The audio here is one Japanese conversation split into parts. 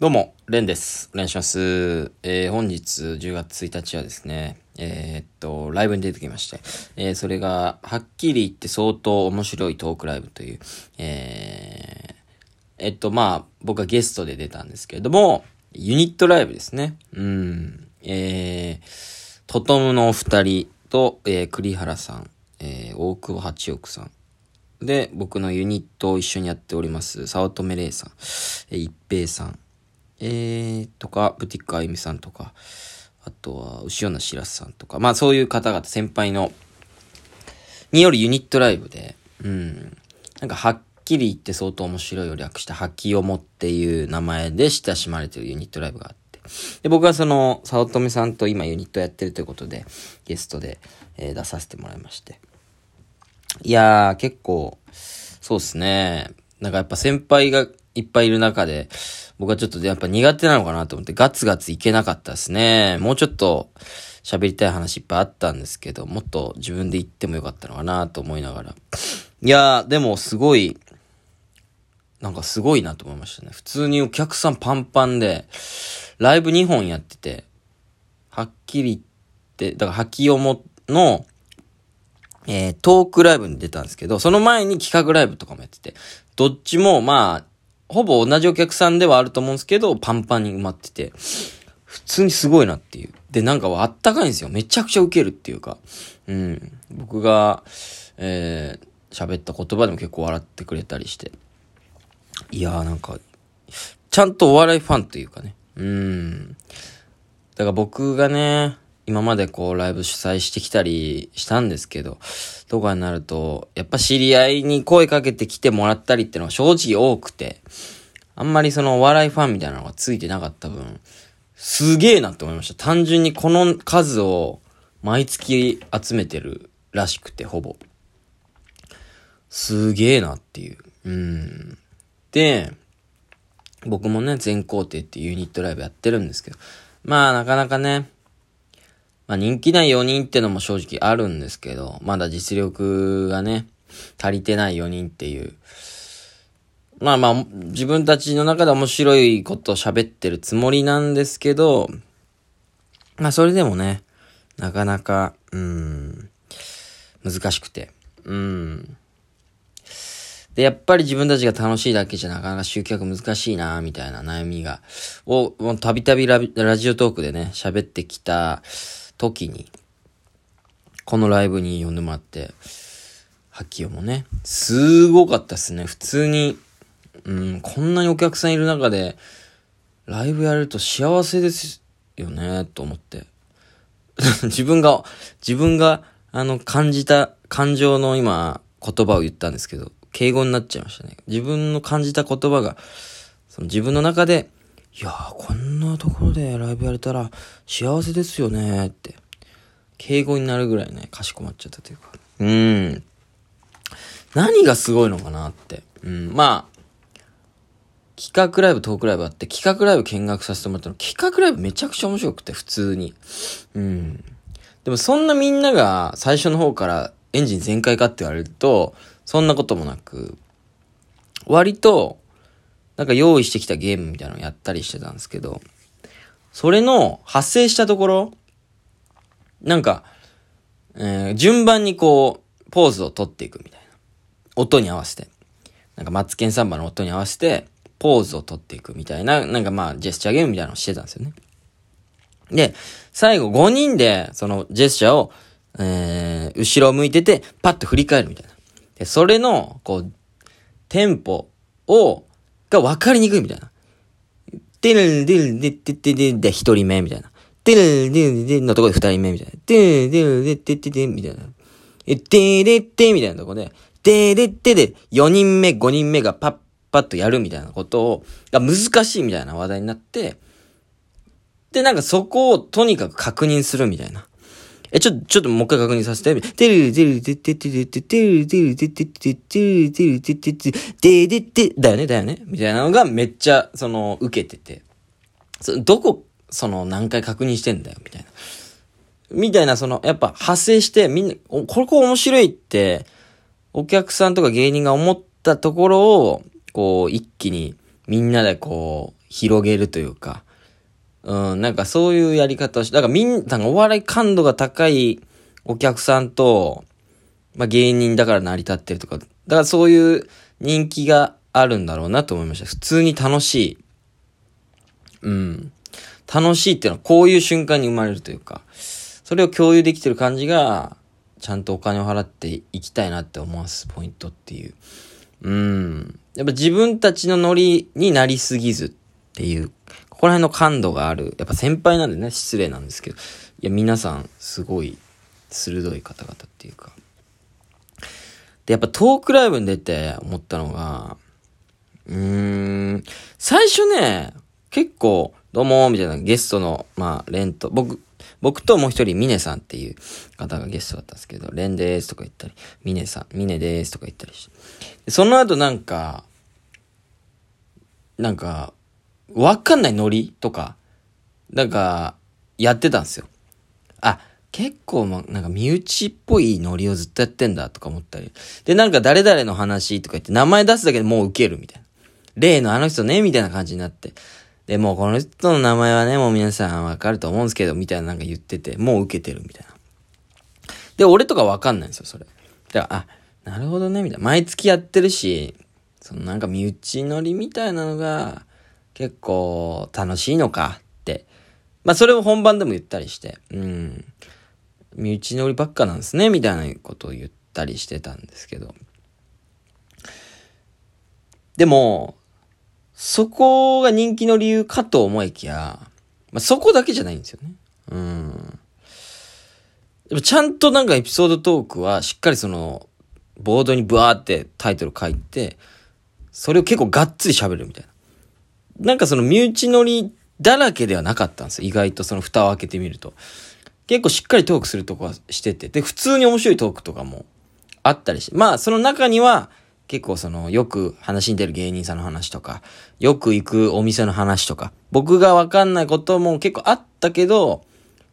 どうも、レンです。お願いします。えー、本日10月1日はですね、えーっと、ライブに出てきまして、えー、それが、はっきり言って相当面白いトークライブという、えー、えっと、まあ、僕はゲストで出たんですけれども、ユニットライブですね。うん。えー、トトムのお二人と、えー、栗原さん、えー、大久保八億さん、で、僕のユニットを一緒にやっております、早乙女玲さん、えー一平さん、えー、とか、ブティックあゆみさんとか、あとは、牛尾のしらすさんとか、まあそういう方々、先輩の、によるユニットライブで、うん。なんか、はっきり言って相当面白いを略した、はきおもっていう名前で親しまれてるユニットライブがあって。で、僕はその、早乙女さんと今ユニットやってるということで、ゲストで、えー出させてもらいまして。いやー、結構、そうっすね。なんかやっぱ先輩がいっぱいいる中で、僕はちょっとやっぱ苦手なのかなと思ってガツガツいけなかったですね。もうちょっと喋りたい話いっぱいあったんですけど、もっと自分で言ってもよかったのかなと思いながら。いやー、でもすごい、なんかすごいなと思いましたね。普通にお客さんパンパンで、ライブ2本やってて、はっきり言って、だから、はきおもの、えー、トークライブに出たんですけど、その前に企画ライブとかもやってて、どっちも、まあ、ほぼ同じお客さんではあると思うんですけど、パンパンに埋まってて、普通にすごいなっていう。で、なんかあったかいんですよ。めちゃくちゃウケるっていうか。うん。僕が、えー、喋った言葉でも結構笑ってくれたりして。いやーなんか、ちゃんとお笑いファンというかね。うん。だから僕がね、今までこうライブ主催してきたりしたんですけど、とかになると、やっぱ知り合いに声かけてきてもらったりってのは正直多くて、あんまりそのお笑いファンみたいなのがついてなかった分、すげえなって思いました。単純にこの数を毎月集めてるらしくて、ほぼ。すげえなっていう。うん。で、僕もね、全工程っていうユニットライブやってるんですけど、まあなかなかね、まあ人気ない4人ってのも正直あるんですけど、まだ実力がね、足りてない4人っていう。まあまあ、自分たちの中で面白いことを喋ってるつもりなんですけど、まあそれでもね、なかなか、うん、難しくて。うん。で、やっぱり自分たちが楽しいだけじゃなかなか集客難しいなみたいな悩みが、を、もうたびたびラジオトークでね、喋ってきた時に、このライブに呼んでもらって、ハッキヨもね、すごかったっすね。普通に、うん、こんなにお客さんいる中で、ライブやれると幸せですよね、と思って。自分が、自分が、あの、感じた感情の今、言葉を言ったんですけど、敬語になっちゃいましたね。自分の感じた言葉が、その自分の中で、いやー、こんなところでライブやれたら幸せですよねって、敬語になるぐらいね、かしこまっちゃったというか。うーん。何がすごいのかなって。うん、まあ、企画ライブ、トークライブあって、企画ライブ見学させてもらったの、企画ライブめちゃくちゃ面白くて、普通に。うん。でもそんなみんなが最初の方からエンジン全開かって言われると、そんなこともなく、割と、なんか用意してきたゲームみたいなのをやったりしてたんですけど、それの発生したところ、なんか、えー順番にこう、ポーズを取っていくみたいな。音に合わせて。なんか、マツケンサンバの音に合わせて、ポーズを取っていくみたいな、なんかまあ、ジェスチャーゲームみたいなのをしてたんですよね。で、最後5人で、そのジェスチャーを、えー、後ろを向いてて、パッと振り返るみたいな。で、それの、こう、テンポを、が分かりにくいみたいな。てるんでるんでってってでで一人目みたいな。てるんでるんでのとこで二人目みたいな。てるんでるんでってってでみたいな。え、てれってみたいなところで、てれってで四人目、五人目がパッパッとやるみたいなことを、が難しいみたいな話題になって、で、なんかそこをとにかく確認するみたいな。え、ちょ、ちょっともう一回確認させて。てるてるててててててるてるててててるてるててててててだよねだよねみたいなのがめっちゃ、その、受けてて。そどこ、その、何回確認してんだよみたいな。みたいな、その、やっぱ派生して、みんな、おこれこ面白いって、お客さんとか芸人が思ったところを、こう、一気にみんなでこう、広げるというか、うん、なんかそういうやり方をし、だからみんな、お笑い感度が高いお客さんと、まあ芸人だから成り立ってるとか、だからそういう人気があるんだろうなと思いました。普通に楽しい。うん。楽しいっていうのはこういう瞬間に生まれるというか、それを共有できてる感じが、ちゃんとお金を払っていきたいなって思わすポイントっていう。うん。やっぱ自分たちのノリになりすぎずっていう、ここら辺の感度がある。やっぱ先輩なんでね、失礼なんですけど。いや、皆さん、すごい、鋭い方々っていうか。で、やっぱトークライブに出て思ったのが、うーん、最初ね、結構、どうも、みたいなゲストの、まあ、レント、僕、僕ともう一人、ミネさんっていう方がゲストだったんですけど、レンでーすとか言ったり、ミネさん、ミネでーすとか言ったりして。その後なんか、なんか、わかんないノリとか、なんか、やってたんですよ。あ、結構、ま、なんか身内っぽいノリをずっとやってんだとか思ったり。で、なんか誰々の話とか言って名前出すだけでもう受けるみたいな。例のあの人ね、みたいな感じになって。で、もうこの人の名前はね、もう皆さんわかると思うんですけど、みたいななんか言ってて、もう受けてるみたいな。で、俺とかわかんないんですよ、それ。だから、あ、なるほどね、みたいな。毎月やってるし、そのなんか身内乗りみたいなのが、結構楽しいのかって。まあそれを本番でも言ったりして、うん。身内乗りばっかなんですね、みたいなことを言ったりしてたんですけど。でも、そこが人気の理由かと思いきや、まあ、そこだけじゃないんですよね。うん。ちゃんとなんかエピソードトークはしっかりその、ボードにブワーってタイトル書いて、それを結構がっつり喋るみたいな。んかその身内乗りだらけではなかったんですよ。意外とその蓋を開けてみると。結構しっかりトークするとこはしてて。で、普通に面白いトークとかもあったりして。まあ、その中には、結構その、よく話に出る芸人さんの話とか、よく行くお店の話とか、僕がわかんないことも結構あったけど、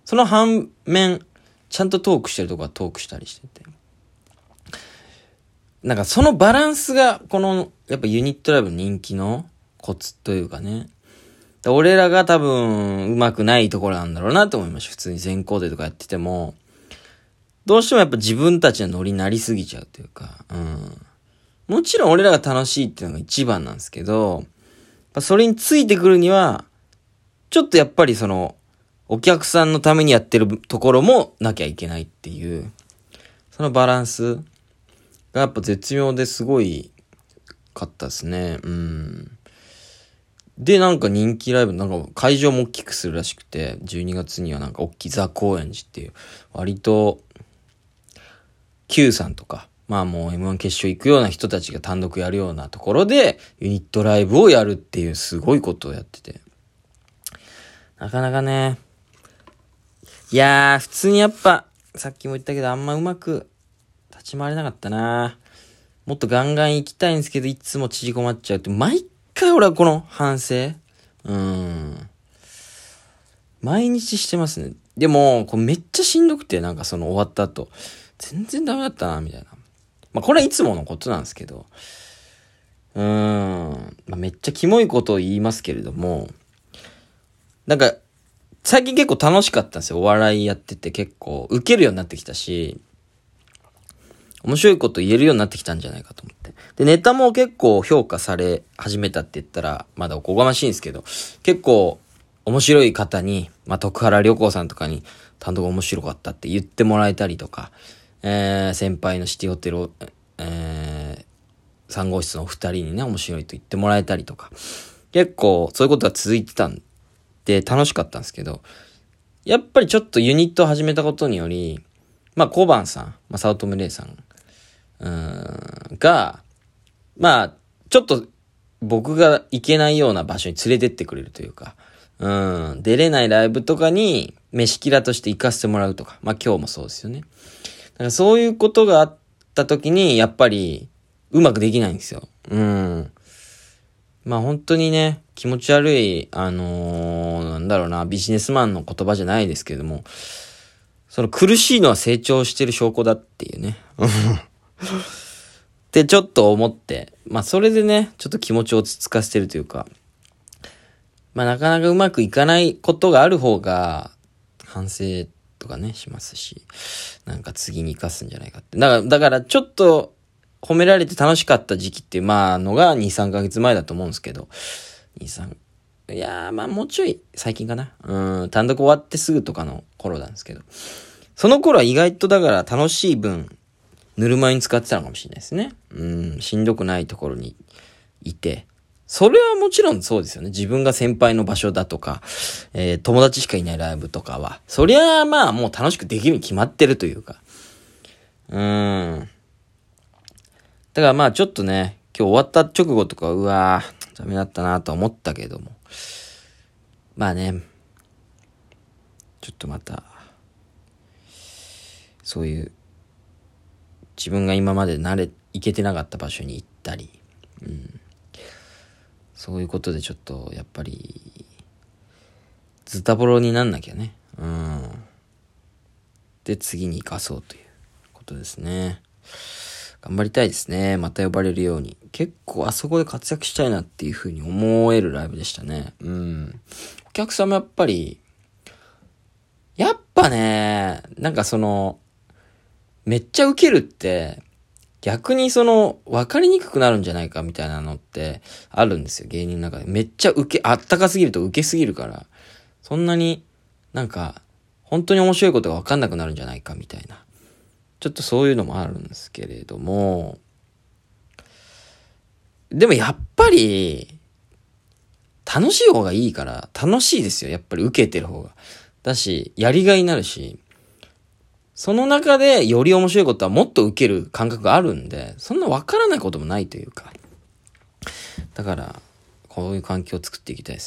その反面、ちゃんとトークしてるとこはトークしたりしてて。なんかそのバランスが、この、やっぱユニットライブ人気のコツというかね。俺らが多分、うまくないところなんだろうなと思いました。普通に全校でとかやってても、どうしてもやっぱ自分たちのノリになりすぎちゃうというか、うん。もちろん俺らが楽しいっていうのが一番なんですけど、それについてくるには、ちょっとやっぱりその、お客さんのためにやってるところもなきゃいけないっていう、そのバランスがやっぱ絶妙ですごいかったですね。うん。で、なんか人気ライブ、なんか会場も大きくするらしくて、12月にはなんか大きいザ・高円寺っていう、割と、Q さんとか、まあもう M1 決勝行くような人たちが単独やるようなところで、ユニットライブをやるっていうすごいことをやってて。なかなかね、いやー、普通にやっぱ、さっきも言ったけどあんまうまく立ち回れなかったなもっとガンガン行きたいんですけど、いつも縮こまっちゃうって、毎回俺はこの反省うん。毎日してますね。でも、これめっちゃしんどくて、なんかその終わった後、全然ダメだったな、みたいな。まあ、これはいつものことなんですけど、うーん、まあ、めっちゃキモいことを言いますけれども、なんか、最近結構楽しかったんですよ。お笑いやってて結構、受けるようになってきたし、面白いこと言えるようになってきたんじゃないかと思って。で、ネタも結構評価され始めたって言ったら、まだおこがましいんですけど、結構面白い方に、まあ、徳原旅行さんとかに単独面白かったって言ってもらえたりとか、えー、先輩のシティホテル、えー、3号室のお二人にね、面白いと言ってもらえたりとか、結構そういうことが続いてたんで楽しかったんですけど、やっぱりちょっとユニットを始めたことにより、まあ、小判さん、まあ、早乙女玲さん、うん、が、まあ、ちょっと僕が行けないような場所に連れてってくれるというか、うん、出れないライブとかに、飯キラとして行かせてもらうとか、まあ今日もそうですよね。だからそういうことがあった時に、やっぱり、うまくできないんですよ。うん。まあ本当にね、気持ち悪い、あのー、なんだろうな、ビジネスマンの言葉じゃないですけども、その苦しいのは成長してる証拠だっていうね。ってちょっと思って、まあそれでね、ちょっと気持ちを落ち着かせてるというか、まあなかなかうまくいかないことがある方が、反省とかね、しますし、なんか次に活かすんじゃないかって。だから、だからちょっと褒められて楽しかった時期って、まあのが2、3ヶ月前だと思うんですけど、2、3、いやー、まあもうちょい最近かな。うん、単独終わってすぐとかの頃なんですけど。その頃は意外とだから楽しい分、ぬるま湯に使ってたのかもしれないですね。うん、しんどくないところにいて。それはもちろんそうですよね。自分が先輩の場所だとか、えー、友達しかいないライブとかは。そりゃあまあもう楽しくできるに決まってるというか。うーん。だからまあちょっとね、今日終わった直後とか、うわー、ダメだったなと思ったけども。まあね、ちょっとまた、そういう自分が今まで慣れ、行けてなかった場所に行ったり、うん。そういうことでちょっと、やっぱり、ズタボロになんなきゃね。うん。で、次に生かそうということですね。頑張りたいですね。また呼ばれるように。結構あそこで活躍したいなっていう風に思えるライブでしたね。うん。お客様やっぱり、やっぱね、なんかその、めっちゃウケるって、逆にその、分かりにくくなるんじゃないかみたいなのってあるんですよ、芸人の中で。めっちゃウケ、あったかすぎるとウケすぎるから、そんなになんか、本当に面白いことが分かんなくなるんじゃないかみたいな。ちょっとそういうのもあるんですけれども、でもやっぱり、楽しい方がいいから、楽しいですよ。やっぱり受けてる方が。だし、やりがいになるし、その中でより面白いことはもっと受ける感覚があるんで、そんなわからないこともないというか。だから、こういう環境を作っていきたいです